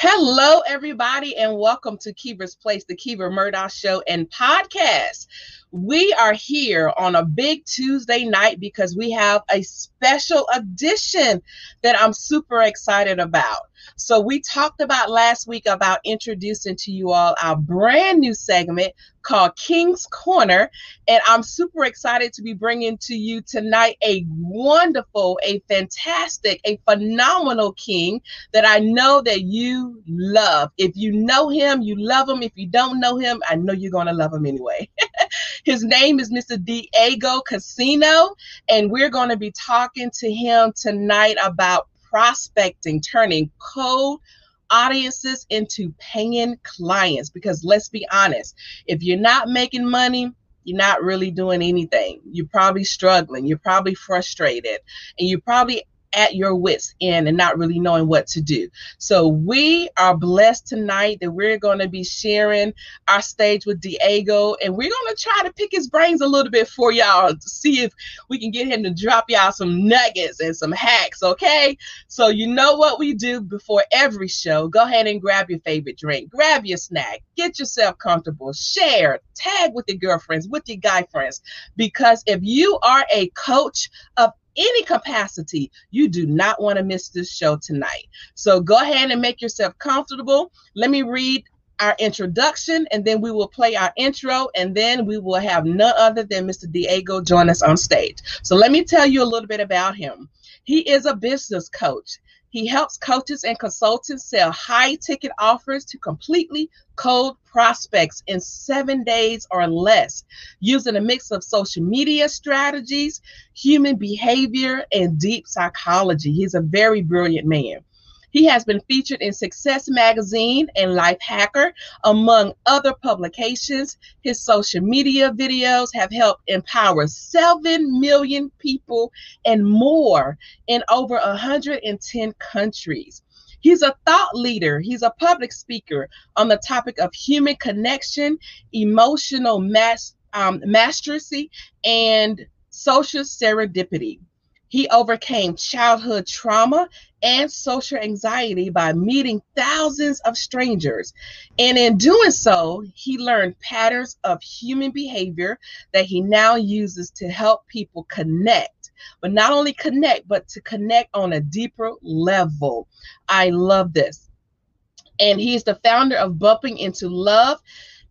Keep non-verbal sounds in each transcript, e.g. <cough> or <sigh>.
Hello, everybody, and welcome to Kiva's Place, the Kiva Murdoch Show and podcast. We are here on a big Tuesday night because we have a special edition that I'm super excited about. So, we talked about last week about introducing to you all our brand new segment called King's Corner. And I'm super excited to be bringing to you tonight a wonderful, a fantastic, a phenomenal king that I know that you love. If you know him, you love him. If you don't know him, I know you're going to love him anyway. <laughs> His name is Mr. Diego Casino, and we're going to be talking to him tonight about prospecting, turning cold audiences into paying clients. Because let's be honest, if you're not making money, you're not really doing anything. You're probably struggling. You're probably frustrated. And you're probably at your wits end and not really knowing what to do. So we are blessed tonight that we're going to be sharing our stage with Diego and we're going to try to pick his brains a little bit for y'all to see if we can get him to drop y'all some nuggets and some hacks, okay? So you know what we do before every show. Go ahead and grab your favorite drink, grab your snack, get yourself comfortable, share, tag with your girlfriends, with your guy friends because if you are a coach of any capacity, you do not want to miss this show tonight. So go ahead and make yourself comfortable. Let me read our introduction and then we will play our intro and then we will have none other than Mr. Diego join us on stage. So let me tell you a little bit about him. He is a business coach. He helps coaches and consultants sell high ticket offers to completely cold prospects in seven days or less using a mix of social media strategies, human behavior, and deep psychology. He's a very brilliant man. He has been featured in Success Magazine and Lifehacker, among other publications. His social media videos have helped empower 7 million people and more in over 110 countries. He's a thought leader. He's a public speaker on the topic of human connection, emotional mas- um, mastery, and social serendipity. He overcame childhood trauma and social anxiety by meeting thousands of strangers. And in doing so, he learned patterns of human behavior that he now uses to help people connect. But not only connect, but to connect on a deeper level. I love this. And he's the founder of Bumping into Love.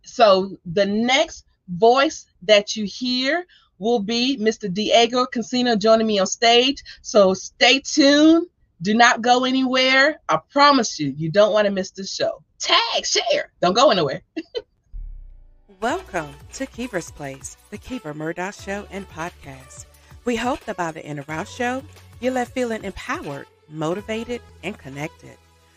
So the next voice that you hear will be Mr. Diego Casino joining me on stage. So stay tuned. Do not go anywhere. I promise you, you don't want to miss this show. Tag, share. Don't go anywhere. <laughs> Welcome to Kiva's Place, the Kiva Murdoch Show and podcast. We hope that by the end of our show, you're left feeling empowered, motivated, and connected.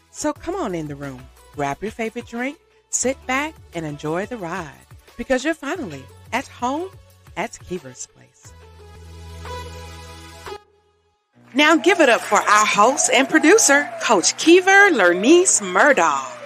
So come on in the room, grab your favorite drink, sit back, and enjoy the ride because you're finally at home at Kiva's Place. Now give it up for our host and producer, Coach Kiva Lernice Murdoch.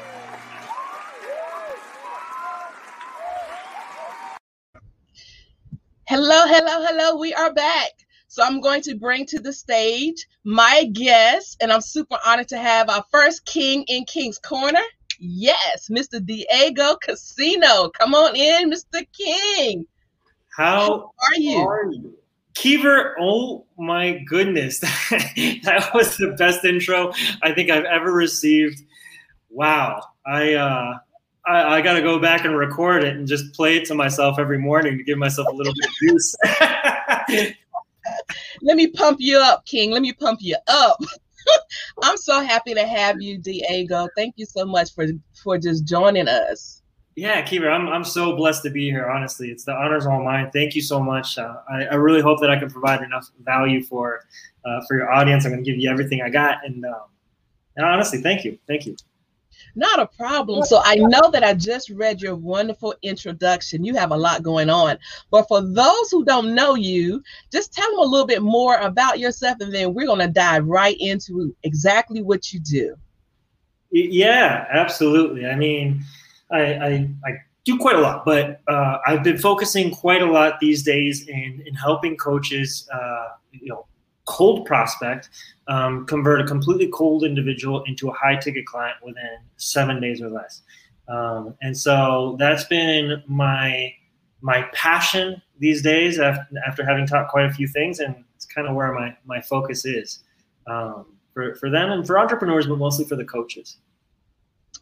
Hello, hello, hello. We are back. So I'm going to bring to the stage my guest, and I'm super honored to have our first king in King's Corner. Yes, Mr. Diego Casino. Come on in, Mr. King. How, How are you? Are you? Kiva, oh my goodness. <laughs> that was the best intro I think I've ever received. Wow. I uh I, I got to go back and record it and just play it to myself every morning to give myself a little bit of juice. <laughs> Let me pump you up, King. Let me pump you up. <laughs> I'm so happy to have you, Diego. Thank you so much for for just joining us. Yeah, Kiva, I'm, I'm so blessed to be here. Honestly, it's the honors all mine. Thank you so much. Uh, I, I really hope that I can provide enough value for uh, for your audience. I'm going to give you everything I got, and, um, and honestly, thank you, thank you. Not a problem. So I know that I just read your wonderful introduction. You have a lot going on. But for those who don't know you, just tell them a little bit more about yourself and then we're going to dive right into exactly what you do. Yeah, absolutely. I mean, I, I, I do quite a lot, but uh, I've been focusing quite a lot these days in, in helping coaches, uh, you know, cold prospect um, convert a completely cold individual into a high ticket client within seven days or less. Um, and so that's been my my passion these days after, after having taught quite a few things, and it's kind of where my my focus is um, for for them and for entrepreneurs, but mostly for the coaches.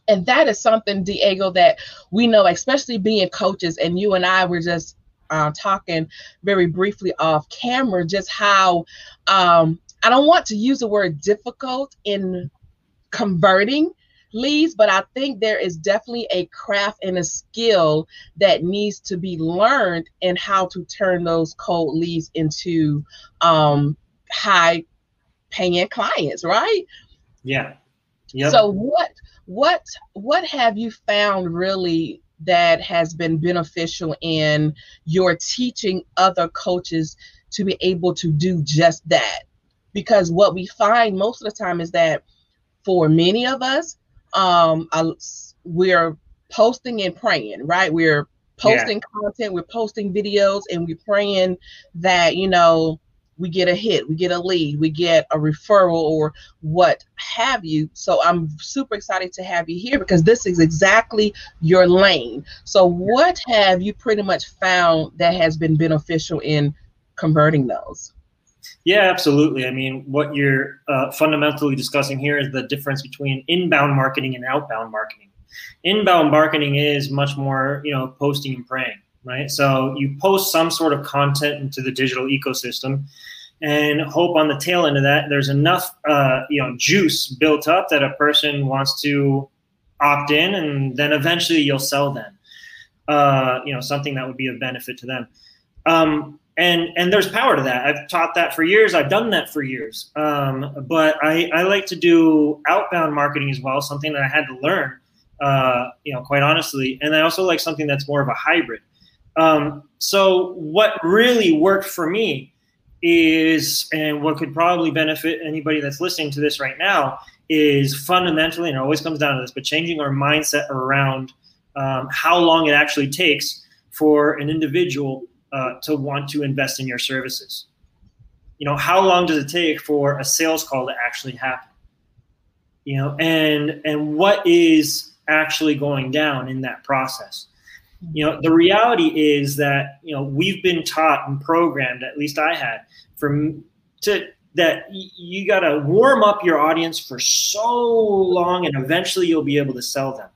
And that is something, Diego, that we know, especially being coaches, and you and I were just uh, talking very briefly off camera, just how um, I don't want to use the word difficult in converting leads, but I think there is definitely a craft and a skill that needs to be learned in how to turn those cold leads into um, high paying clients, right? Yeah. Yep. So what what what have you found really that has been beneficial in your teaching other coaches to be able to do just that? Because what we find most of the time is that for many of us, um, I, we're posting and praying, right? We're posting yeah. content, we're posting videos, and we're praying that, you know, we get a hit, we get a lead, we get a referral or what have you. So I'm super excited to have you here because this is exactly your lane. So what have you pretty much found that has been beneficial in converting those? Yeah, absolutely. I mean, what you're uh, fundamentally discussing here is the difference between inbound marketing and outbound marketing. Inbound marketing is much more, you know, posting and praying right? So you post some sort of content into the digital ecosystem and hope on the tail end of that there's enough uh, you know juice built up that a person wants to opt in and then eventually you'll sell them uh, you know something that would be of benefit to them. Um, and and there's power to that. I've taught that for years. I've done that for years. Um, but I, I like to do outbound marketing as well something that i had to learn uh, you know quite honestly. And i also like something that's more of a hybrid um, so what really worked for me is, and what could probably benefit anybody that's listening to this right now, is fundamentally, and it always comes down to this, but changing our mindset around um, how long it actually takes for an individual uh, to want to invest in your services. You know, how long does it take for a sales call to actually happen? You know, and and what is actually going down in that process? You know the reality is that you know we've been taught and programmed at least i had from to that you got to warm up your audience for so long and eventually you'll be able to sell them.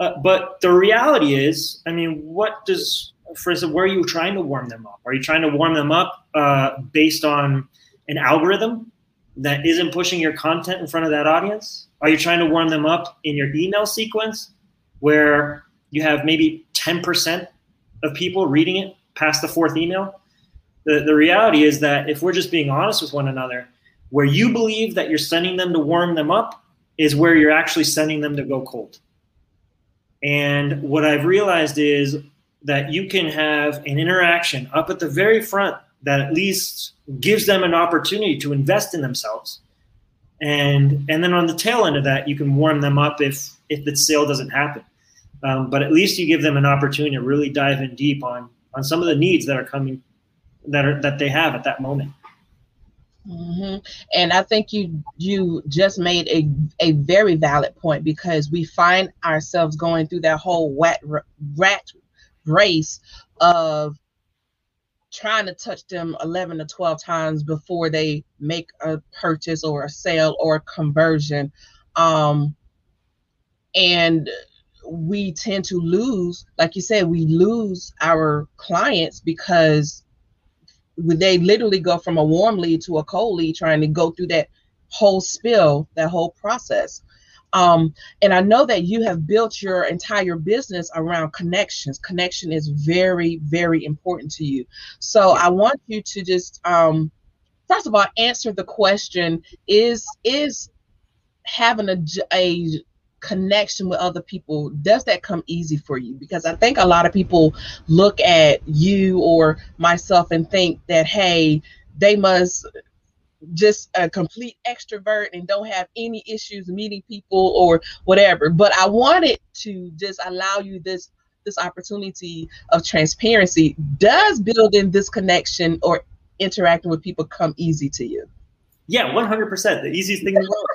Uh, but the reality is i mean what does for instance where are you trying to warm them up? Are you trying to warm them up uh, based on an algorithm that isn't pushing your content in front of that audience? Are you trying to warm them up in your email sequence where you have maybe 10% of people reading it past the fourth email. The, the reality is that if we're just being honest with one another, where you believe that you're sending them to warm them up is where you're actually sending them to go cold. And what I've realized is that you can have an interaction up at the very front that at least gives them an opportunity to invest in themselves. And and then on the tail end of that, you can warm them up if if the sale doesn't happen. Um, but at least you give them an opportunity to really dive in deep on on some of the needs that are coming that are that they have at that moment. Mm-hmm. And I think you you just made a a very valid point because we find ourselves going through that whole rat rat race of trying to touch them 11 to 12 times before they make a purchase or a sale or a conversion um and we tend to lose, like you said, we lose our clients because they literally go from a warm lead to a cold lead trying to go through that whole spill, that whole process. Um, and I know that you have built your entire business around connections. Connection is very, very important to you. So I want you to just, um, first of all, answer the question: Is is having a, a connection with other people does that come easy for you because i think a lot of people look at you or myself and think that hey they must just a complete extrovert and don't have any issues meeting people or whatever but i wanted to just allow you this this opportunity of transparency does building this connection or interacting with people come easy to you? Yeah, 100%. The easiest thing in the world.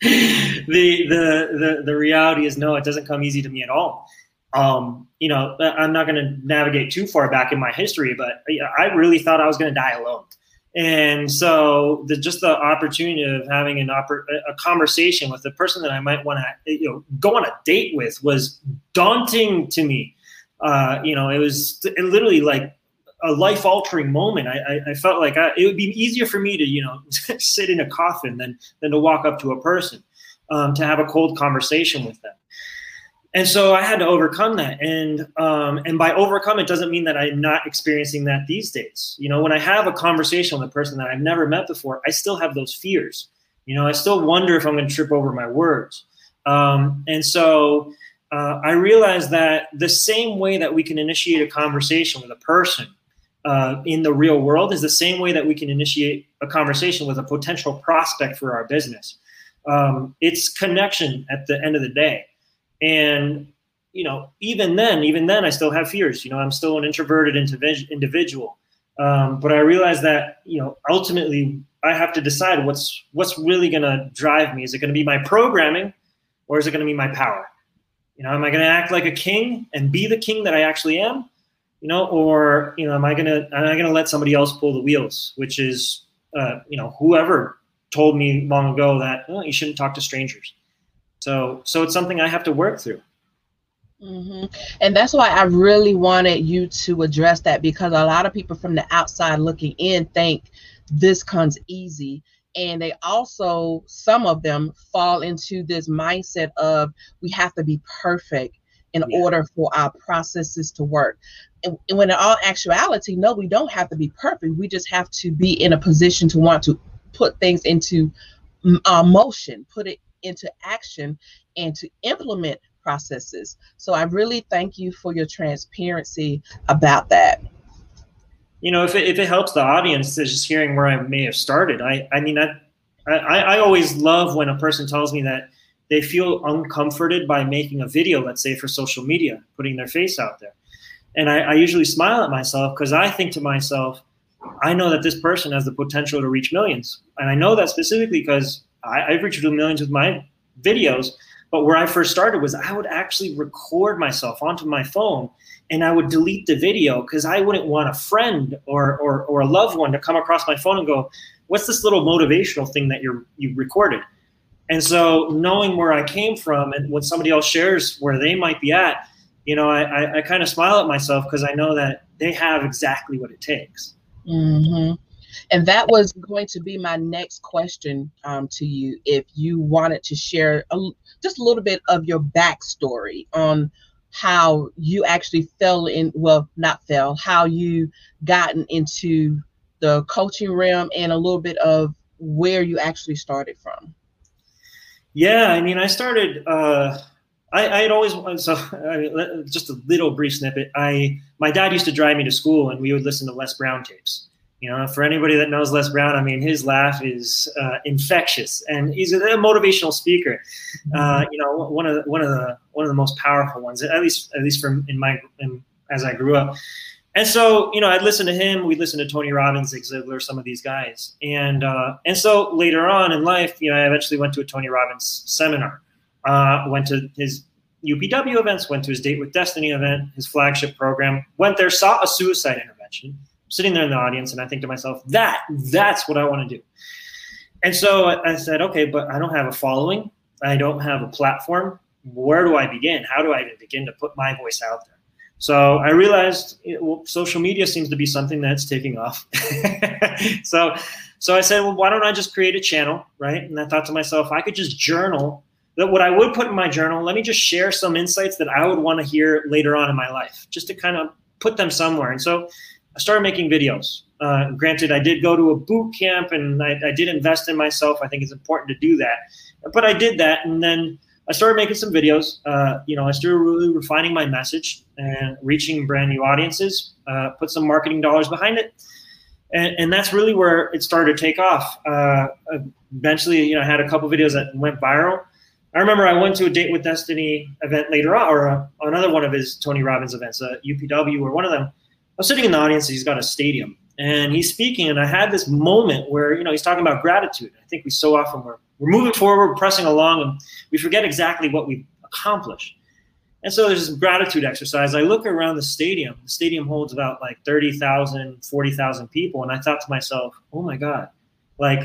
<laughs> the, the, the, the reality is no, it doesn't come easy to me at all. Um, you know, I'm not going to navigate too far back in my history, but I really thought I was going to die alone. And so, the, just the opportunity of having an oper- a conversation with the person that I might want to, you know, go on a date with was daunting to me. Uh, you know, it was it literally like a life altering moment. I, I, I, felt like I, it would be easier for me to, you know, <laughs> sit in a coffin than than to walk up to a person, um, to have a cold conversation with them and so I had to overcome that. And um, and by overcome, it doesn't mean that I'm not experiencing that these days. You know, when I have a conversation with a person that I've never met before, I still have those fears. You know, I still wonder if I'm going to trip over my words. Um, and so uh, I realized that the same way that we can initiate a conversation with a person uh, in the real world is the same way that we can initiate a conversation with a potential prospect for our business. Um, it's connection at the end of the day. And you know, even then, even then, I still have fears. You know, I'm still an introverted individual. Um, but I realize that you know, ultimately, I have to decide what's what's really going to drive me. Is it going to be my programming, or is it going to be my power? You know, am I going to act like a king and be the king that I actually am? You know, or you know, am I going to am I to let somebody else pull the wheels? Which is, uh, you know, whoever told me long ago that well, you shouldn't talk to strangers. So so it's something I have to work through. Mm-hmm. And that's why I really wanted you to address that because a lot of people from the outside looking in think this comes easy. And they also, some of them fall into this mindset of we have to be perfect in yeah. order for our processes to work. And, when in all actuality, no, we don't have to be perfect. We just have to be in a position to want to put things into uh, motion, put it into action and to implement processes. So I really thank you for your transparency about that. You know, if it, if it helps the audience just hearing where I may have started, I, I mean, I, I, I always love when a person tells me that they feel uncomforted by making a video, let's say for social media, putting their face out there. And I, I usually smile at myself because I think to myself, I know that this person has the potential to reach millions. And I know that specifically because I, have reached millions with my videos. But where I first started was I would actually record myself onto my phone and I would delete the video because I wouldn't want a friend or, or, or a loved one to come across my phone and go, what's this little motivational thing that you're, you recorded? And so knowing where I came from and when somebody else shares where they might be at, you know, I, I, I kind of smile at myself because I know that they have exactly what it takes. Mm-hmm. And that was going to be my next question um, to you. If you wanted to share a, just a little bit of your backstory on how you actually fell in, well, not fell, how you gotten into the coaching realm and a little bit of where you actually started from. Yeah, I mean, I started. Uh, I, I had always so <laughs> just a little brief snippet. I my dad used to drive me to school, and we would listen to Les Brown tapes. You know, for anybody that knows Les Brown, I mean, his laugh is uh, infectious, and he's a, a motivational speaker. Uh, you know, one of the, one of the one of the most powerful ones, at least at least from in my in, as I grew up. And so, you know, I'd listen to him. We'd listen to Tony Robbins, Zig Ziglar, some of these guys. And uh, and so later on in life, you know, I eventually went to a Tony Robbins seminar. Uh, went to his UPW events, went to his Date with Destiny event, his flagship program. Went there, saw a suicide intervention sitting there in the audience and I think to myself, that that's what I want to do. And so I said, okay, but I don't have a following. I don't have a platform. Where do I begin? How do I even begin to put my voice out there? So I realized well, social media seems to be something that's taking off. <laughs> so, so I said, well, why don't I just create a channel, right? And I thought to myself, I could just journal that what I would put in my journal. Let me just share some insights that I would want to hear later on in my life, just to kind of put them somewhere. And so I started making videos. Uh, granted, I did go to a boot camp and I, I, did invest in myself. I think it's important to do that. But I did that, and then I started making some videos. Uh, you know, I started really refining my message and reaching brand new audiences. Uh, put some marketing dollars behind it, and, and, that's really where it started to take off. Uh, eventually, you know, I had a couple videos that went viral. I remember I went to a Date with Destiny event later on, or uh, another one of his Tony Robbins events, uh, UPW, or one of them I was sitting in the audience. He's got a stadium, and he's speaking, and I had this moment where you know he's talking about gratitude. I think we so often we're we're moving forward, pressing along, and we forget exactly what we've accomplished. And so there's this gratitude exercise. I look around the stadium. The stadium holds about like 30,000, 40,000 people. And I thought to myself, oh my God, like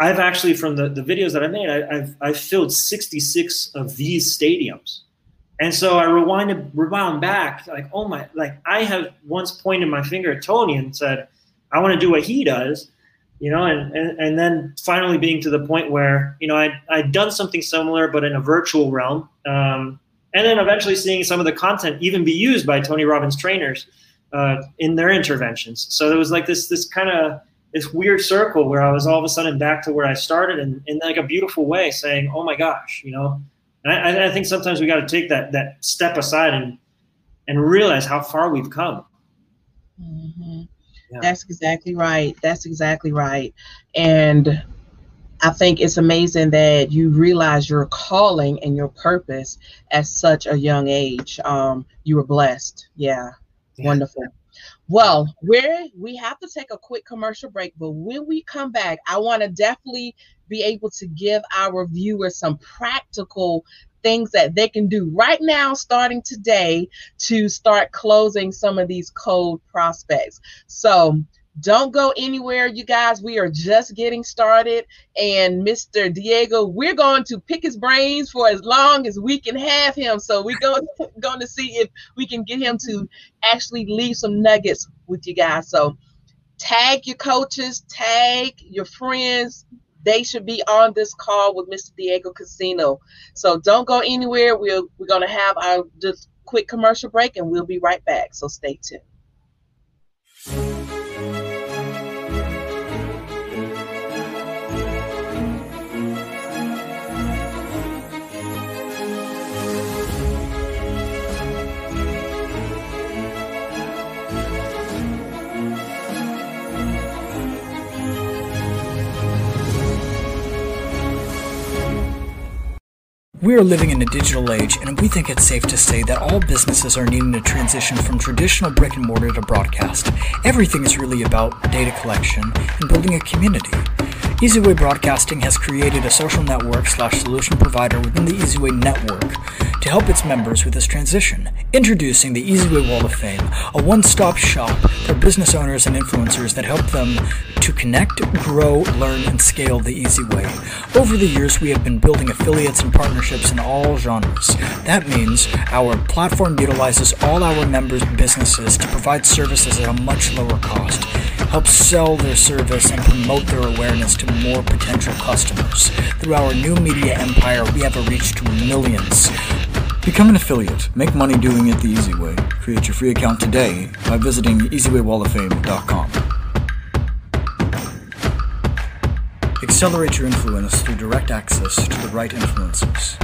I've actually, from the, the videos that I made, I, have I've filled 66 of these stadiums. And so I rewinded, rewound back, like, oh my, like I have once pointed my finger at Tony and said, I want to do what he does, you know, and, and, and then finally being to the point where, you know, I, I'd done something similar, but in a virtual realm. Um, and then eventually seeing some of the content even be used by Tony Robbins trainers uh, in their interventions. So there was like this, this kind of, this weird circle where I was all of a sudden back to where I started and in like a beautiful way saying, oh my gosh, you know, and I, I think sometimes we got to take that, that step aside and, and realize how far we've come. Mm-hmm. Yeah. That's exactly right. That's exactly right. And I think it's amazing that you realize your calling and your purpose at such a young age. Um, you were blessed. Yeah, yeah. wonderful. Well, we we have to take a quick commercial break, but when we come back, I want to definitely be able to give our viewers some practical things that they can do right now, starting today, to start closing some of these cold prospects. So don't go anywhere, you guys. We are just getting started. And Mr. Diego, we're going to pick his brains for as long as we can have him. So we're going, <laughs> going to see if we can get him to actually leave some nuggets with you guys. So tag your coaches, tag your friends. They should be on this call with Mr. Diego Casino. So don't go anywhere. We're, we're going to have our just quick commercial break and we'll be right back. So stay tuned. We are living in a digital age, and we think it's safe to say that all businesses are needing to transition from traditional brick and mortar to broadcast. Everything is really about data collection and building a community. EasyWay Broadcasting has created a social network slash solution provider within the EasyWay network to help its members with this transition. Introducing the EasyWay Wall of Fame, a one-stop shop for business owners and influencers that help them to connect, grow, learn, and scale the easy way. Over the years, we have been building affiliates and partnerships in all genres. That means our platform utilizes all our members' businesses to provide services at a much lower cost help sell their service and promote their awareness to more potential customers. Through our new media empire, we have a reach to millions. Become an affiliate. Make money doing it the easy way. Create your free account today by visiting easywaywalloffame.com. Accelerate your influence through direct access to the right influencers.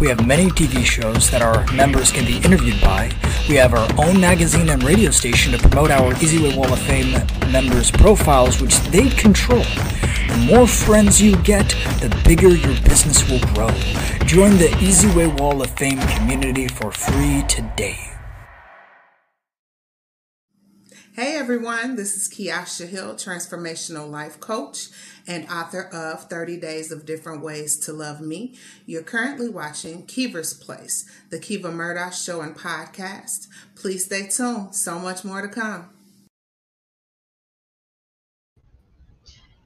We have many TV shows that our members can be interviewed by. We have our own magazine and radio station to promote our EasyWay Wall of Fame members' profiles, which they control. The more friends you get, the bigger your business will grow. Join the EasyWay Wall of Fame community for free today. Hey everyone, this is Kiasha Hill, transformational life coach and author of 30 Days of Different Ways to Love Me. You're currently watching Kiva's Place, the Kiva Murdoch Show and podcast. Please stay tuned, so much more to come.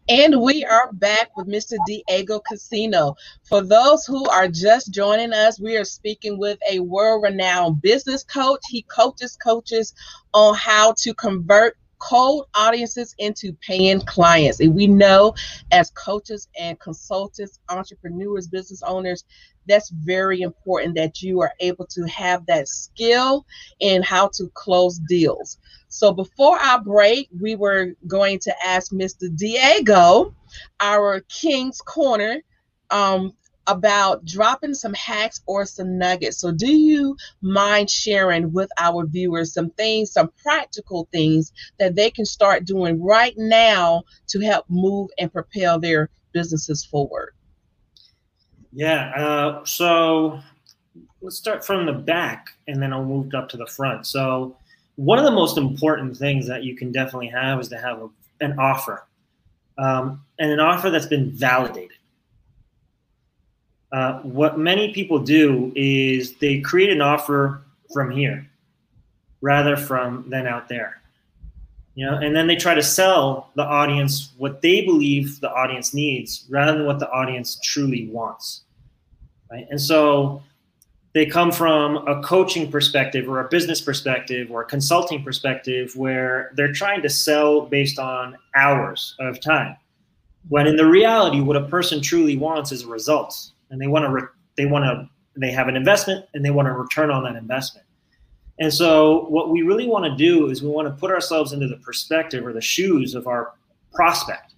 And we are back with Mr. Diego Casino. For those who are just joining us, we are speaking with a world renowned business coach. He coaches coaches on how to convert cold audiences into paying clients. And we know as coaches and consultants, entrepreneurs, business owners, that's very important that you are able to have that skill in how to close deals. So before our break, we were going to ask Mr. Diego, our King's Corner, um, about dropping some hacks or some nuggets. So, do you mind sharing with our viewers some things, some practical things that they can start doing right now to help move and propel their businesses forward? Yeah. Uh, so, let's start from the back and then I'll move up to the front. So, one of the most important things that you can definitely have is to have a, an offer um, and an offer that's been validated. Uh, what many people do is they create an offer from here rather from than out there. You know and then they try to sell the audience what they believe the audience needs rather than what the audience truly wants right? And so they come from a coaching perspective or a business perspective or a consulting perspective where they're trying to sell based on hours of time when in the reality what a person truly wants is results and they want to re- they want to they have an investment and they want to return on that investment and so what we really want to do is we want to put ourselves into the perspective or the shoes of our prospect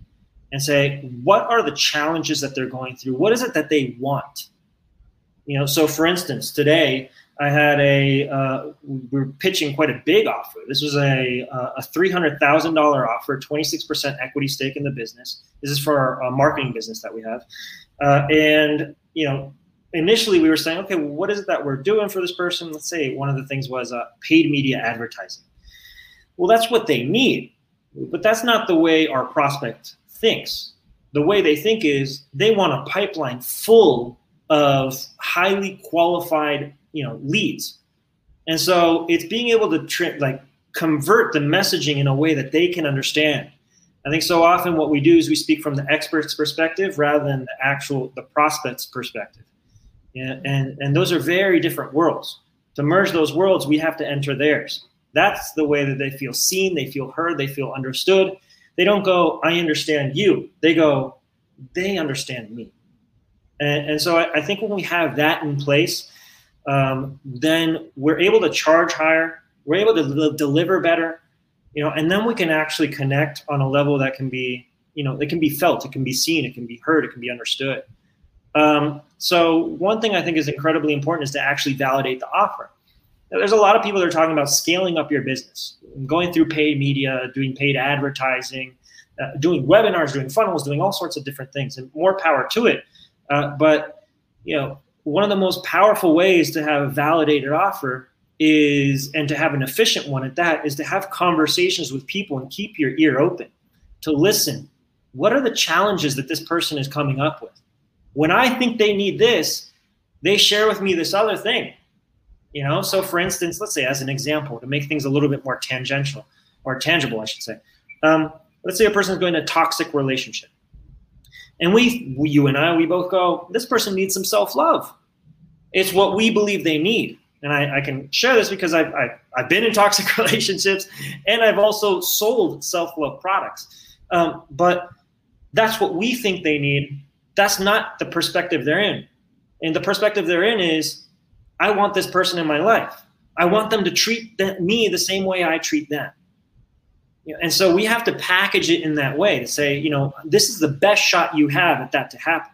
and say what are the challenges that they're going through what is it that they want you know so for instance today I had a uh, we are pitching quite a big offer. This was a uh, a three hundred thousand dollar offer, twenty six percent equity stake in the business. This is for a marketing business that we have, uh, and you know initially we were saying, okay, well, what is it that we're doing for this person? Let's say one of the things was uh, paid media advertising. Well, that's what they need, but that's not the way our prospect thinks. The way they think is they want a pipeline full of highly qualified you know leads and so it's being able to tri- like convert the messaging in a way that they can understand i think so often what we do is we speak from the expert's perspective rather than the actual the prospect's perspective. Yeah, and and those are very different worlds. To merge those worlds we have to enter theirs. That's the way that they feel seen they feel heard they feel understood. They don't go i understand you. They go they understand me. And, and so I, I think when we have that in place um, then we're able to charge higher, we're able to deliver better, you know, and then we can actually connect on a level that can be, you know, it can be felt, it can be seen, it can be heard, it can be understood. Um, so one thing I think is incredibly important is to actually validate the offer. Now, there's a lot of people that are talking about scaling up your business, going through paid media, doing paid advertising, uh, doing webinars, doing funnels, doing all sorts of different things, and more power to it. Uh, but you know, one of the most powerful ways to have a validated offer is and to have an efficient one at that is to have conversations with people and keep your ear open to listen. What are the challenges that this person is coming up with? When i think they need this they share with me this other thing. You know so for instance let's say as an example to make things a little bit more tangential or tangible i should say. Um, let's say a person is going to a toxic relationship. And we, you and I, we both go, this person needs some self love. It's what we believe they need. And I, I can share this because I've, I've, I've, been in toxic <laughs> relationships and I've also sold self love products. Um, but that's what we think they need. That's not the perspective they're in. And the perspective they're in is I want this person in my life. I want them to treat me the same way I treat them. And so we have to package it in that way to say, you know, this is the best shot you have at that to happen.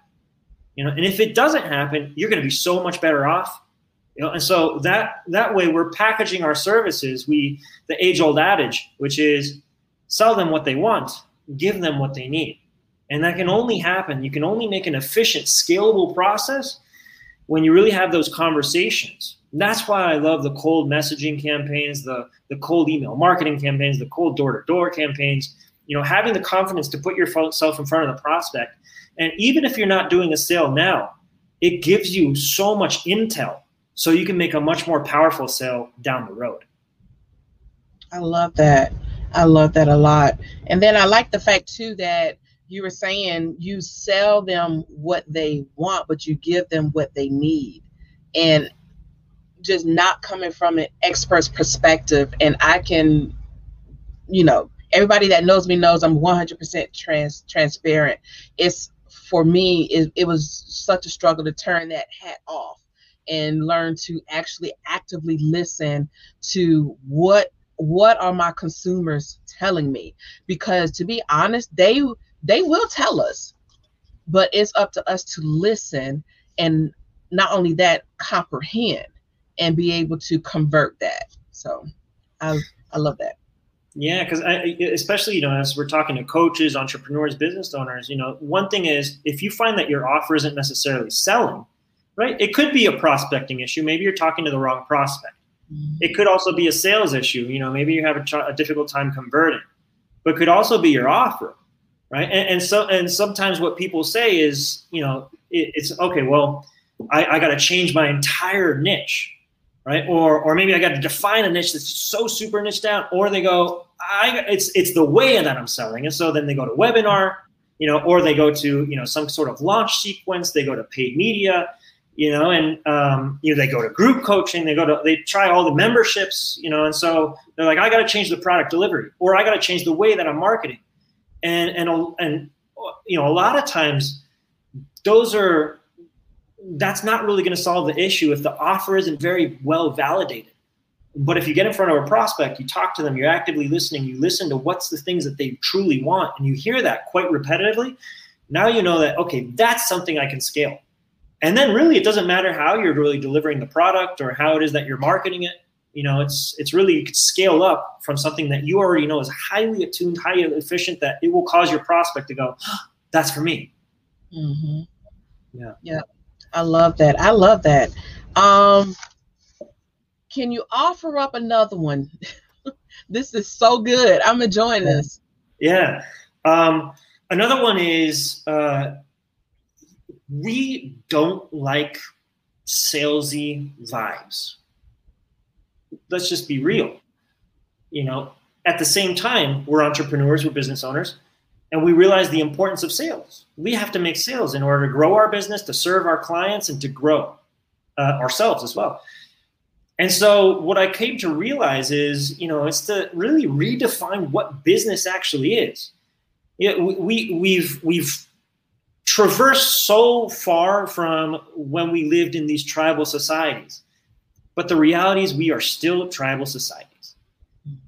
You know, and if it doesn't happen, you're going to be so much better off. You know, and so that that way we're packaging our services. We the age old adage, which is sell them what they want, give them what they need. And that can only happen. You can only make an efficient, scalable process when you really have those conversations that's why I love the cold messaging campaigns, the the cold email marketing campaigns, the cold door to door campaigns. You know, having the confidence to put yourself in front of the prospect, and even if you're not doing a sale now, it gives you so much intel, so you can make a much more powerful sale down the road. I love that. I love that a lot. And then I like the fact too that you were saying you sell them what they want, but you give them what they need. And just not coming from an expert's perspective and i can you know everybody that knows me knows i'm 100% trans transparent it's for me it, it was such a struggle to turn that hat off and learn to actually actively listen to what what are my consumers telling me because to be honest they they will tell us but it's up to us to listen and not only that comprehend and be able to convert that. So I I love that. Yeah, because especially you know as we're talking to coaches, entrepreneurs, business owners, you know, one thing is if you find that your offer isn't necessarily selling, right? It could be a prospecting issue. Maybe you're talking to the wrong prospect. It could also be a sales issue. You know, maybe you have a, a difficult time converting, but could also be your offer, right? And, and so and sometimes what people say is, you know, it, it's okay. Well, I, I got to change my entire niche, right? Or or maybe I got to define a niche that's so super niche down. Or they go, I it's it's the way that I'm selling, and so then they go to webinar, you know, or they go to you know some sort of launch sequence. They go to paid media, you know, and um, you know they go to group coaching. They go to they try all the memberships, you know, and so they're like, I got to change the product delivery, or I got to change the way that I'm marketing, and and and you know a lot of times those are that's not really going to solve the issue if the offer isn't very well validated. But if you get in front of a prospect, you talk to them, you're actively listening, you listen to what's the things that they truly want, and you hear that quite repetitively, now you know that, okay, that's something I can scale. And then really it doesn't matter how you're really delivering the product or how it is that you're marketing it. You know, it's it's really you could scale up from something that you already know is highly attuned, highly efficient, that it will cause your prospect to go, oh, that's for me. Mm-hmm. Yeah. Yeah. I love that. I love that. Um, can you offer up another one? <laughs> this is so good. I'm enjoying this. Yeah. Um, another one is uh, we don't like salesy vibes. Let's just be real. You know, at the same time, we're entrepreneurs, we're business owners and we realize the importance of sales. We have to make sales in order to grow our business, to serve our clients, and to grow uh, ourselves as well. And so, what I came to realize is, you know, it's to really redefine what business actually is. You know, we we've we've traversed so far from when we lived in these tribal societies, but the reality is we are still tribal societies.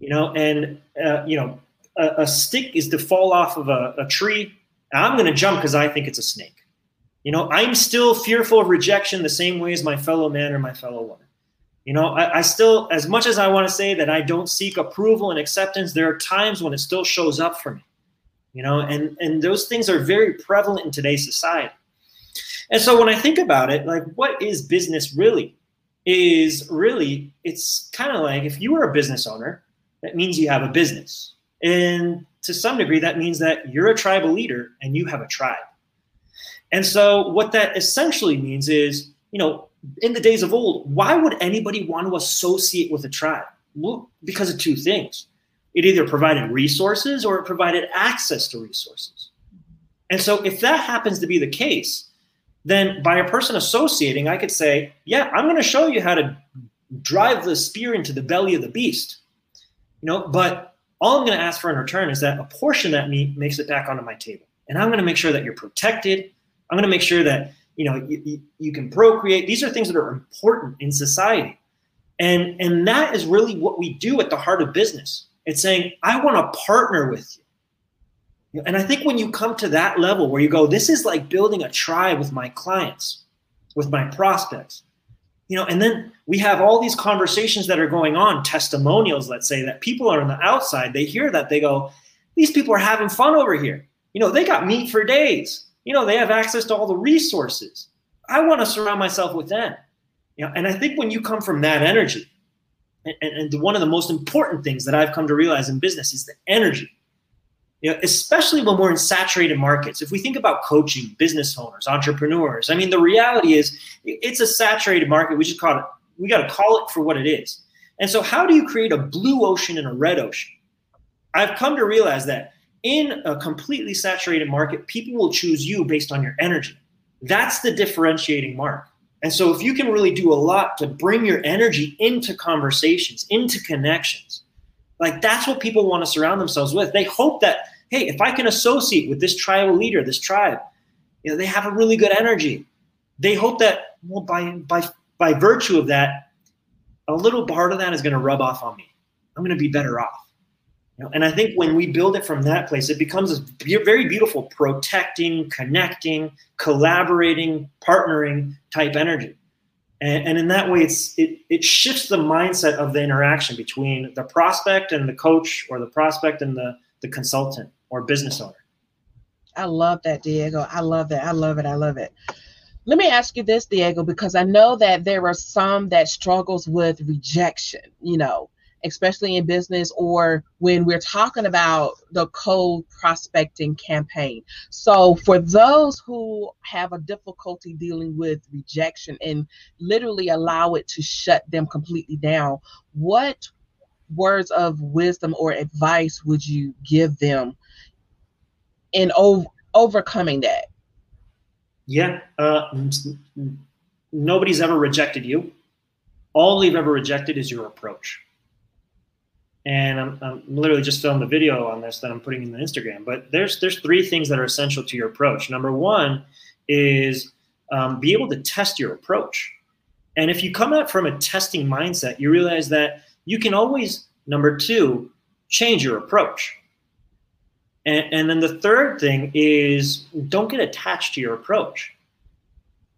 You know, and uh, you know, a, a stick is to fall off of a, a tree, I'm going to jump because I think it's a snake. You know, I'm still fearful of rejection the same way as my fellow man or my fellow woman. You know, I, I, still, as much as I want to say that I don't seek approval and acceptance, there are times when it still shows up for me. You know, and and those things are very prevalent in today's society. And so when I think about it, like what is business really? Is really it's kind of like if you are a business owner, that means you have a business. And to some degree, that means that you're a tribal leader and you have a tribe. And so, what that essentially means is, you know, in the days of old, why would anybody want to associate with a tribe? Well, because of two things. It either provided resources or it provided access to resources. And so, if that happens to be the case, then by a person associating, I could say, yeah, I'm going to show you how to drive the spear into the belly of the beast. You know, but all I'm going to ask for in return is that a portion of that meat makes it back onto my table. And I'm going to make sure that you're protected. I'm going to make sure that you know you, you can procreate. These are things that are important in society. And, and that is really what we do at the heart of business. It's saying, I want to partner with you. And I think when you come to that level where you go, this is like building a tribe with my clients, with my prospects, you know and then we have all these conversations that are going on testimonials let's say that people are on the outside they hear that they go these people are having fun over here. You know they got meat for days. You know they have access to all the resources. I want to surround myself with them. You know and i think when you come from that energy and, and one of the most important things that i've come to realize in business is the energy you know, especially when we're in saturated markets. If we think about coaching, business owners, entrepreneurs, I mean, the reality is it's a saturated market. We just call it, we got to call it for what it is. And so, how do you create a blue ocean and a red ocean? I've come to realize that in a completely saturated market, people will choose you based on your energy. That's the differentiating mark. And so, if you can really do a lot to bring your energy into conversations, into connections, like that's what people want to surround themselves with. They hope that, hey, if I can associate with this tribal leader, this tribe, you know, they have a really good energy. They hope that, well, by by by virtue of that, a little part of that is going to rub off on me. I'm going to be better off. And I think when we build it from that place, it becomes a very beautiful protecting, connecting, collaborating, partnering type energy. And, and in that way, it's it, it shifts the mindset of the interaction between the prospect and the coach, or the prospect and the, the consultant or business owner. I love that, Diego. I love that. I love it. I love it. let me ask you this, Diego, because I know that there are some that struggles with rejection, you know, especially in business or when we're talking about the cold prospecting campaign. So, for those who have a difficulty dealing with rejection and literally allow it to shut them completely down, what words of wisdom or advice would you give them in ov- overcoming that? Yeah. Uh, nobody's ever rejected you. All they've ever rejected is your approach. And I'm, I'm literally just filming a video on this that I'm putting in the Instagram. But there's there's three things that are essential to your approach. Number one is um, be able to test your approach. And if you come out from a testing mindset, you realize that you can always number two change your approach. And, and then the third thing is don't get attached to your approach.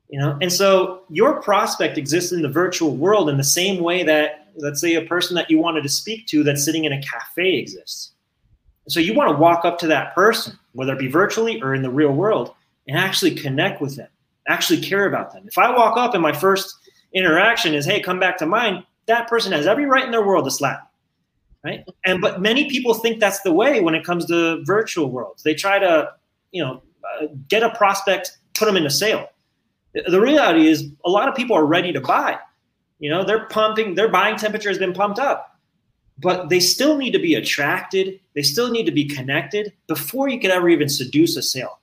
You know, and so your prospect exists in the virtual world in the same way that, let's say, a person that you wanted to speak to that's sitting in a cafe exists. So you want to walk up to that person, whether it be virtually or in the real world, and actually connect with them, actually care about them. If I walk up and my first interaction is, "Hey, come back to mine," that person has every right in their world to slap right? And but many people think that's the way when it comes to virtual worlds. They try to, you know, uh, get a prospect, put them in a sale. The reality is, a lot of people are ready to buy. You know, they're pumping, their buying temperature has been pumped up, but they still need to be attracted. They still need to be connected before you can ever even seduce a sale.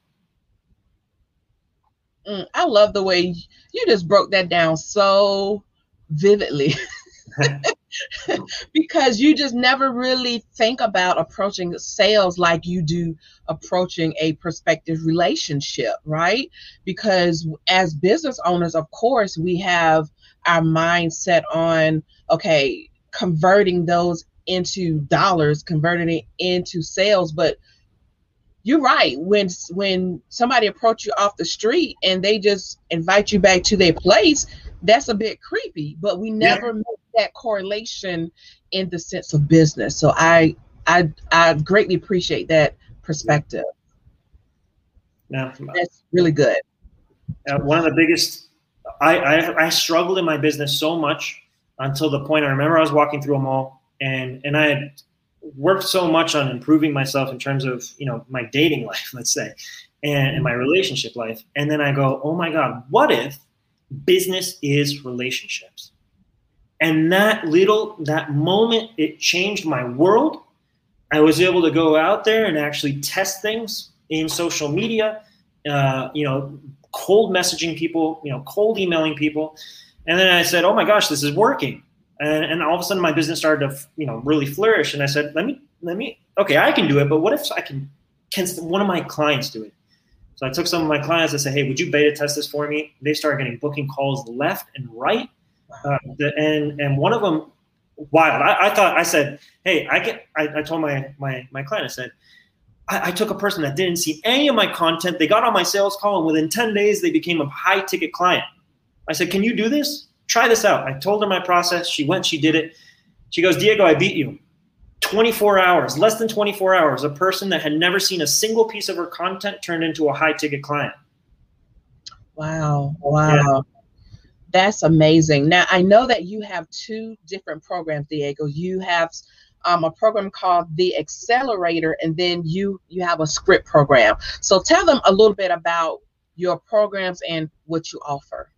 Mm, I love the way you just broke that down so vividly. <laughs> because you just never really think about approaching sales like you do approaching a prospective relationship, right? Because as business owners, of course, we have our mindset on, okay, converting those into dollars, converting it into sales, but you're right. When when somebody approach you off the street and they just invite you back to their place, that's a bit creepy. But we never yeah that correlation in the sense of business. So I I I greatly appreciate that perspective. Yeah, that's really good. Uh, one of the biggest, I, I I struggled in my business so much until the point I remember I was walking through a mall and and I had worked so much on improving myself in terms of you know my dating life, <laughs> let's say, and, and my relationship life, and then I go, oh my god, what if business is relationships? And that little, that moment, it changed my world. I was able to go out there and actually test things in social media, uh, you know, cold messaging people, you know, cold emailing people. And then I said, oh my gosh, this is working. And, and all of a sudden my business started to, you know, really flourish. And I said, let me, let me, okay, I can do it, but what if I can, can one of my clients do it? So I took some of my clients. I said, "Hey, would you beta test this for me?" They started getting booking calls left and right, uh, the, and and one of them, wild. I, I, thought I said, hey, I can." I, I told my my my client, I said, I, I, took a person that didn't see any of my content. They got on my sales call, and within ten days, they became a high ticket client. I said, can you do this? Try this out. I told her my process. She went. She did it. She goes, Diego, I beat you. 24 hours, less than 24 hours, a person that had never seen a single piece of her content turned into a high ticket client. Wow. Wow. Yeah. That's amazing. Now, I know that you have two different programs, Diego. You have um, a program called the Accelerator, and then you you have a script program. So tell them a little bit about your programs and what you offer.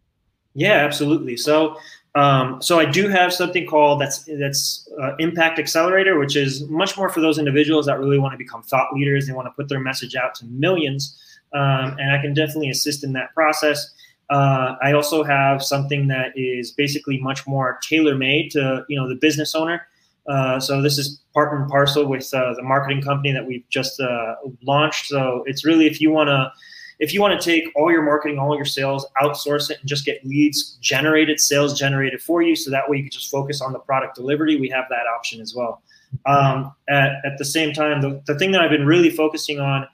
Yeah, absolutely. So um, so I do have something called that's that's uh, Impact Accelerator, which is much more for those individuals that really want to become thought leaders. They want to put their message out to millions, um, and I can definitely assist in that process. Uh, I also have something that is basically much more tailor made to you know the business owner. Uh, so this is part and parcel with uh, the marketing company that we've just uh, launched. So it's really if you want to if you want to take all your marketing, all your sales, outsource it, and just get leads generated, sales generated for you, so that way you can just focus on the product delivery. We have that option as well. Um, at, at the same time, the, the thing that I've been really focusing on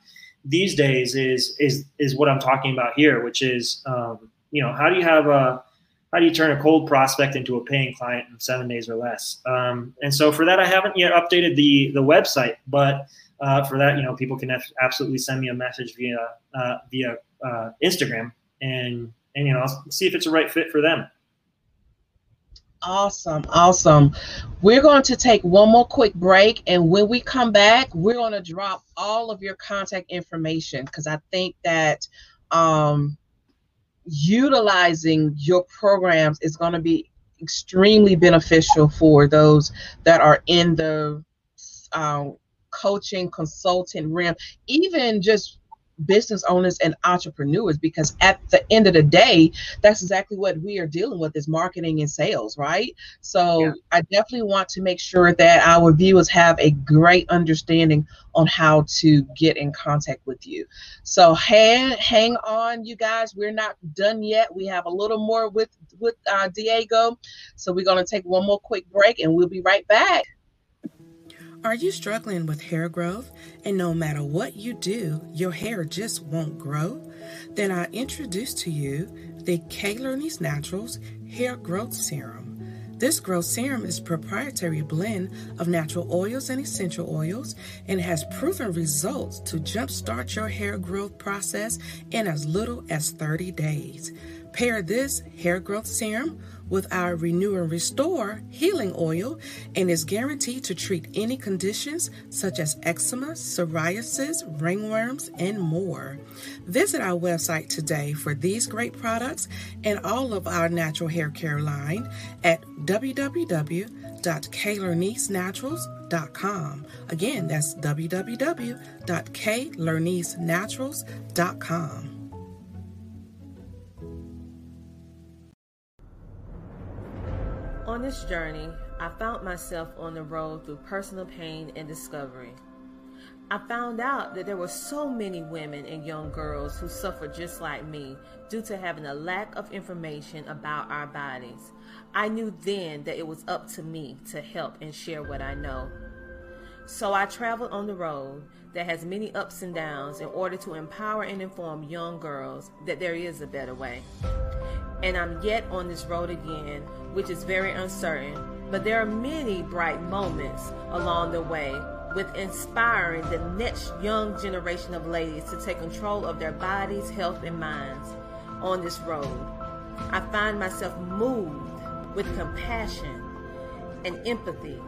these days is is is what I'm talking about here, which is um, you know how do you have a how do you turn a cold prospect into a paying client in seven days or less? Um, and so for that, I haven't yet updated the the website, but uh, for that, you know, people can absolutely send me a message via uh, via uh, Instagram, and and you know see if it's a right fit for them. Awesome, awesome. We're going to take one more quick break, and when we come back, we're going to drop all of your contact information because I think that um, utilizing your programs is going to be extremely beneficial for those that are in the uh, coaching consultant realm, even just business owners and entrepreneurs because at the end of the day that's exactly what we are dealing with is marketing and sales right? So yeah. i definitely want to make sure that our viewers have a great understanding on how to get in contact with you. So hang hang on you guys. We're not done yet. We have a little more with with uh, diego. So we're going to take one more quick break and we'll be right back are you struggling with hair growth and no matter what you do, your hair just won't grow? Then I introduce to you the K-Lernese Naturals Hair Growth Serum. This growth serum is a proprietary blend of natural oils and essential oils and has proven results to jumpstart your hair growth process in as little as 30 days. Pair this hair growth serum with our Renew and Restore healing oil and is guaranteed to treat any conditions such as eczema, psoriasis, ringworms, and more. Visit our website today for these great products and all of our natural hair care line at www.klernesenaturals.com. Again, that's www.klernesenaturals.com. On this journey, I found myself on the road through personal pain and discovery. I found out that there were so many women and young girls who suffered just like me due to having a lack of information about our bodies. I knew then that it was up to me to help and share what I know. So I traveled on the road that has many ups and downs in order to empower and inform young girls that there is a better way. And I'm yet on this road again which is very uncertain, but there are many bright moments along the way with inspiring the next young generation of ladies to take control of their bodies, health, and minds on this road. I find myself moved with compassion and empathy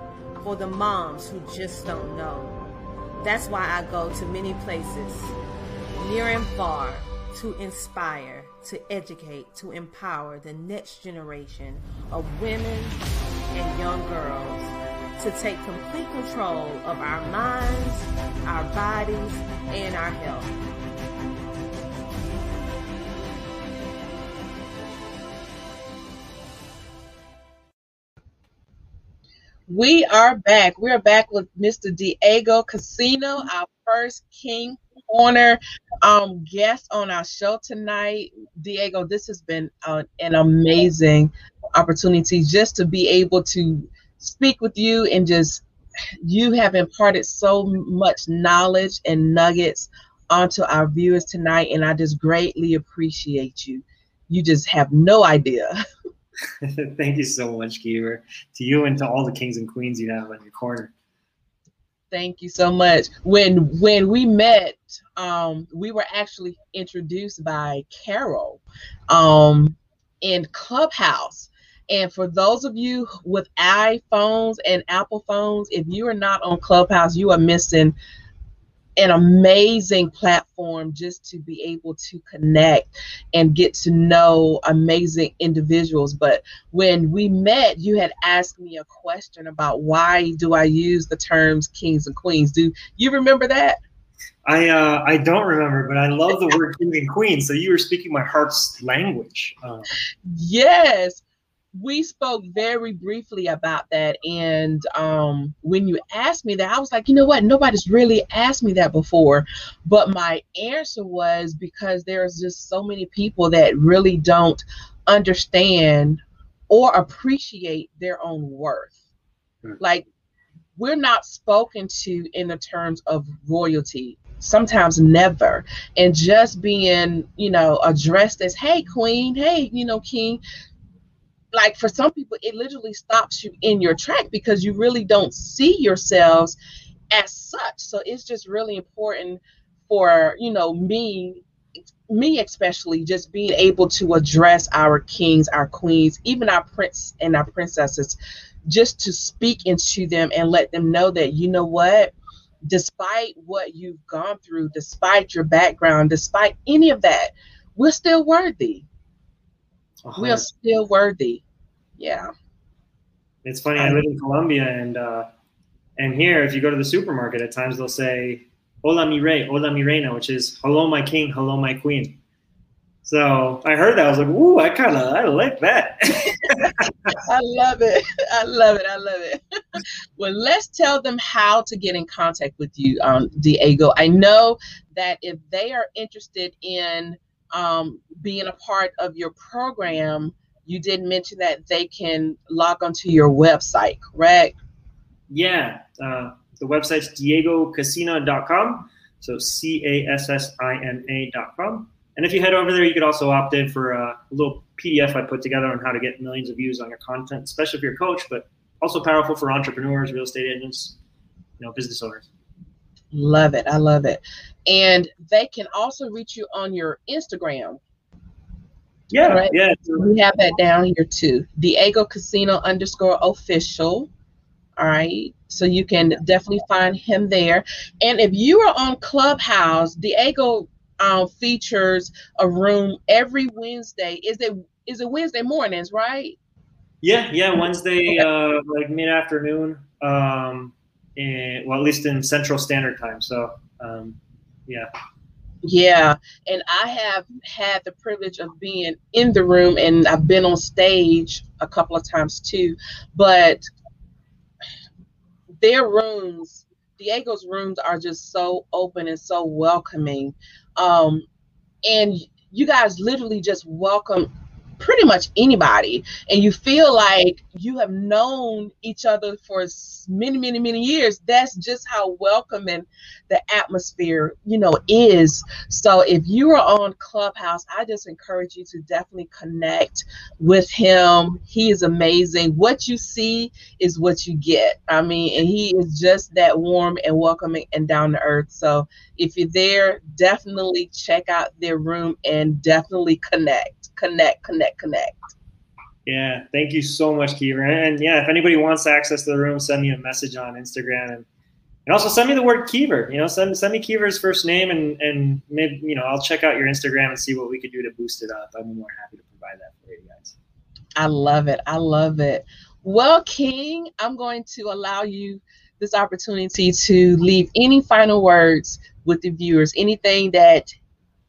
for the moms who just don't know. That's why I go to many places, near and far, to inspire, to educate, to empower the next generation of women and young girls to take complete control of our minds, our bodies, and our health. We are back. We are back with Mr. Diego Cassina, our first King Corner um, guest on our show tonight. Diego, this has been uh, an amazing opportunity just to be able to speak with you and just you have imparted so much knowledge and nuggets onto our viewers tonight and I just greatly appreciate you. You just have no idea. <laughs> <laughs> Thank you so much, Kiva. To you and to all the kings and queens you have on your corner. Thank you so much. When when we met, um, we were actually introduced by Carol um, in Clubhouse. And for those of you with iPhones and Apple phones, if you are not on Clubhouse, you are missing an amazing platform just to be able to connect and get to know amazing individuals. But when we met, you had asked me a question about why do I use the terms kings and queens? Do you remember that? I uh, I don't remember, but I love the word king and queen. So you were speaking my heart's language. Uh, yes, we spoke very briefly about that and um, when you asked me that i was like you know what? Nobody's really asked me that before. But my answer was because there's just so many people that really don't understand or appreciate their own worth. Mm-hmm. like we're not spoken to in the terms of royalty sometimes never. And just being you know addressed as hey queen. Hey you know king like for some people it literally stops you in your track because you really don't see yourselves as such. So it's just really important for you know me me especially just being able to address our kings our queens even our prince and our princesses just to speak into them and let them know that you know what? Despite what you've gone through despite your background despite any of that we're still worthy uh-huh. we're still worthy yeah it's funny i live in colombia and uh and here if you go to the supermarket at times they'll say hola mi rey, hola mi reina, which is hello my king, hello my queen. So I heard that. I was like, ooh, I kind of, I like that. <laughs> I love it. I love it. I love it. well, let's tell them how to get in contact with you, um, Diego. I know that if they are interested in um, being a part of your program, you did mention that they can log onto your website, correct? Yeah. Uh, the website's diegocassina.com. So C A S S I N A.com. And if you head over there, you could also opt in for a little PDF I put together on how to get millions of views on your content, especially if you're a coach, but also powerful for entrepreneurs, real estate agents, you know, business owners. Love it. I love it. And they can also reach you on your Instagram. Yeah. Right? Yeah. We have that down here too. Diego Cassina underscore official. All right. So you can definitely find him there. And if you are on Clubhouse, Diego um, features a room every Wednesday. Is it is it Wednesday mornings, right? Yeah, yeah, Wednesday, okay. uh, like mid afternoon. Um, and well, at least in Central Standard Time. So, um, yeah. Yeah, and I have had the privilege of being in the room, and I've been on stage a couple of times too. But their rooms, Diego's rooms are just so open and so welcoming. Um, and you guys literally just welcome pretty much anybody and you feel like you have known each other for many many many years that's just how welcoming the atmosphere you know is. So if you are on clubhouse i just encourage you to definitely connect with him. He is amazing. What you see is what you get. I mean and he is just that warm and welcoming and down to earth. So if you're there definitely check out their room and definitely connect connect, connect, connect. Yeah, thank you so much, Kiva. And yeah, if anybody wants access to the room, send me a message on Instagram and and also send me the word Kiva. You know, send send me Kiva's first name and and maybe you know I'll check out your Instagram and see what we could do to boost it up. I'm more happy to provide that for you guys. I love it. I love it. Well, King, I'm going to allow you this opportunity to leave any final words with the viewers. Anything that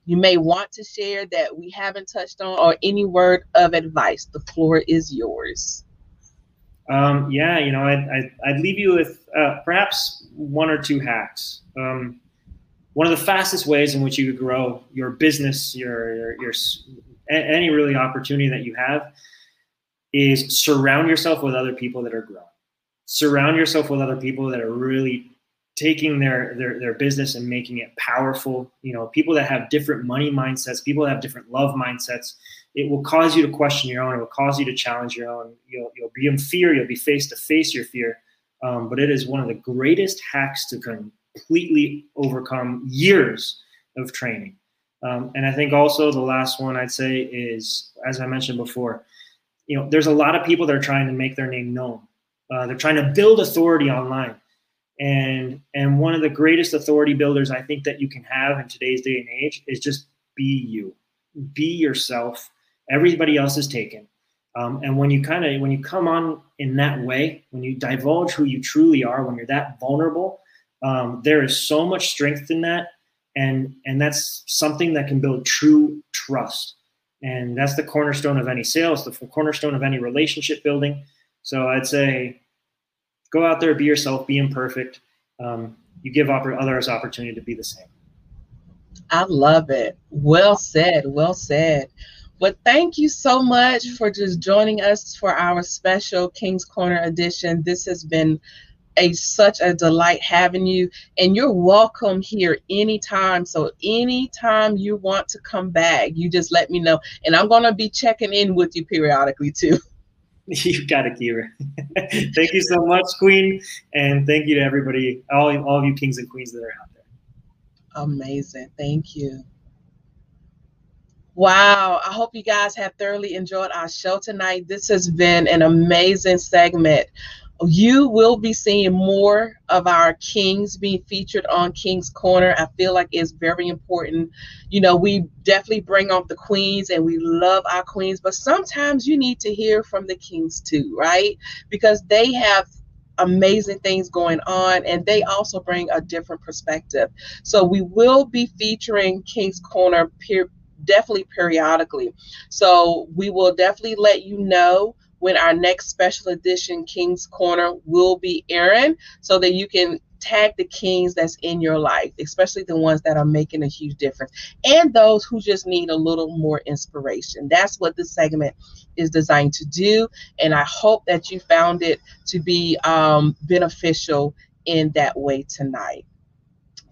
you may want to share that we haven't touched on or any word of advice. The floor is yours. Um, yeah, you know, I'd, I'd, I'd leave you with uh, perhaps one or two hacks. Um, one of the fastest ways in which you could grow your business, your, your, your any really opportunity that you have is surround yourself with other people that are growing. Surround yourself with other people that are really taking their, their their business and making it powerful. You know people that have different money mindsets people that have different love mindsets it will cause you to question your own. It will cause you to challenge your own. You'll, you'll be in fear. You'll be face to face your fear. Um, but it is one of the greatest hacks to completely overcome years of training. Um, and i think also the last one i'd say is as i mentioned before you know there's a lot of people that are trying to make their name known. Uh, they're trying to build authority online and and one of the greatest authority builders i think that you can have in today's day and age is just be you. Be yourself. Everybody else is taken. Um, and when you kind of when you come on in that way when you divulge who you truly are when you're that vulnerable um, there is so much strength in that. And and that's something that can build true trust. And that's the cornerstone of any sales the cornerstone of any relationship building. So i'd say go out there, be yourself, be imperfect. Um, you give others opportunity to be the same. I love it. Well said. Well said. Well, thank you so much for just joining us for our special King's Corner edition. This has been a such a delight having you, and you're welcome here anytime. So anytime you want to come back, you just let me know, and I'm gonna be checking in with you periodically too. <laughs> <laughs> you got it, Kiva. <laughs> thank you so much, Queen, and thank you to everybody, all all of you kings and queens that are out there. Amazing. Thank you. Wow. I hope you guys have thoroughly enjoyed our show tonight. This has been an amazing segment. You will be seeing more of our kings being featured on King's Corner. I feel like it's very important. You know, we definitely bring up the queens and we love our queens, but sometimes you need to hear from the kings too, right? Because they have amazing things going on and they also bring a different perspective. So we will be featuring King's Corner definitely periodically. So we will definitely let you know when our next special edition King's Corner will be airing so that you can tag the kings that's in your life, especially the ones that are making a huge difference and those who just need a little more inspiration. That's what this segment is designed to do. And I hope that you found it to be um, beneficial in that way tonight.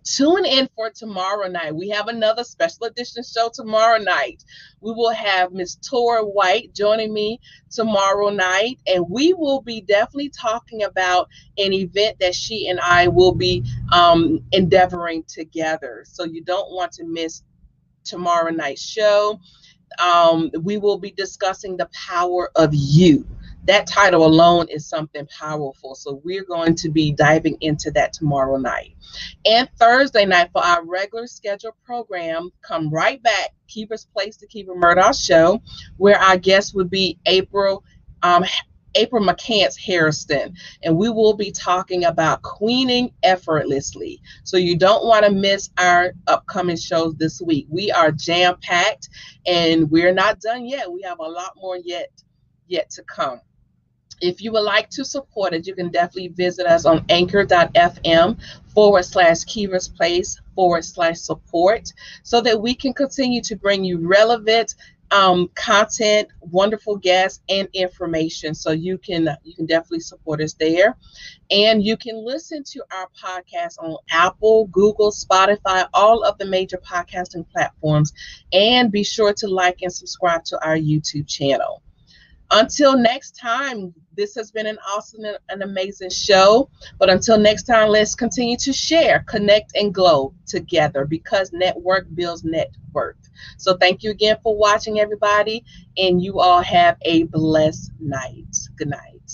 Tune in for tomorrow night. We have another special edition show tomorrow night. We will have Miss Tora White joining me tomorrow night, and we will be definitely talking about an event that she and I will be um, endeavoring together. So you don't want to miss tomorrow night's show. Um, we will be discussing the power of you that title alone is something powerful. So we're going to be diving into that tomorrow night. And Thursday night for our regular scheduled program, come right back, Kiva's Place, the Kiva Murdoch Show, where our guest would be April um, April McCants Harrison, and we will be talking about queening effortlessly. So you don't want to miss our upcoming shows this week. We are jam packed, and we're not done yet. We have a lot more yet yet to come if you would like to support it, you can definitely visit us on anchor.fm forward slash Kiva's Place forward slash support so that we can continue to bring you relevant um, content, wonderful guests, and information. So you can you can definitely support us there, and you can listen to our podcast on Apple, Google, Spotify, all of the major podcasting platforms, and be sure to like and subscribe to our YouTube channel. Until next time, this has been an awesome and amazing show. But until next time, let's continue to share, connect, and glow together because network builds net worth. So thank you again for watching, everybody, and you all have a blessed night. Good night.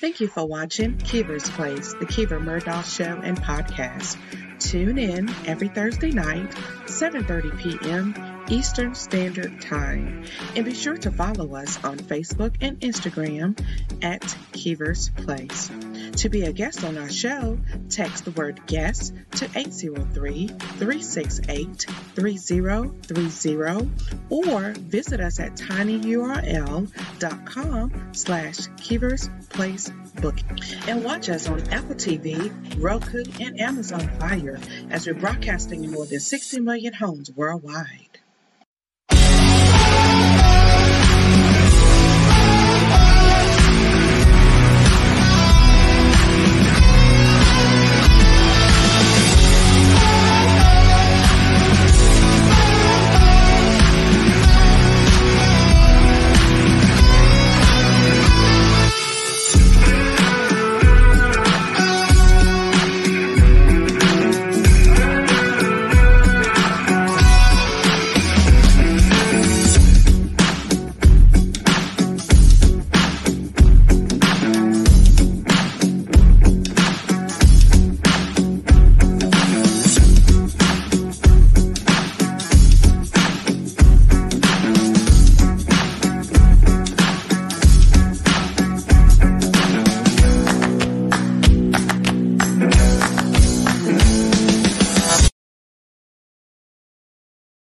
Thank you for watching Kiva's Place, the Kiva Murdoch Show and podcast. Tune in every Thursday night, 7.30 p.m Eastern Standard Time. And be sure to follow us on Facebook and Instagram at Kiva's Place. To be a guest on our show, text the word guest to 803-368-3030 or visit us at tinyurl.com slash Kiva's Place Booking. And watch us on Apple TV, Roku, and Amazon Fire as we're broadcasting in more than 60 million homes worldwide.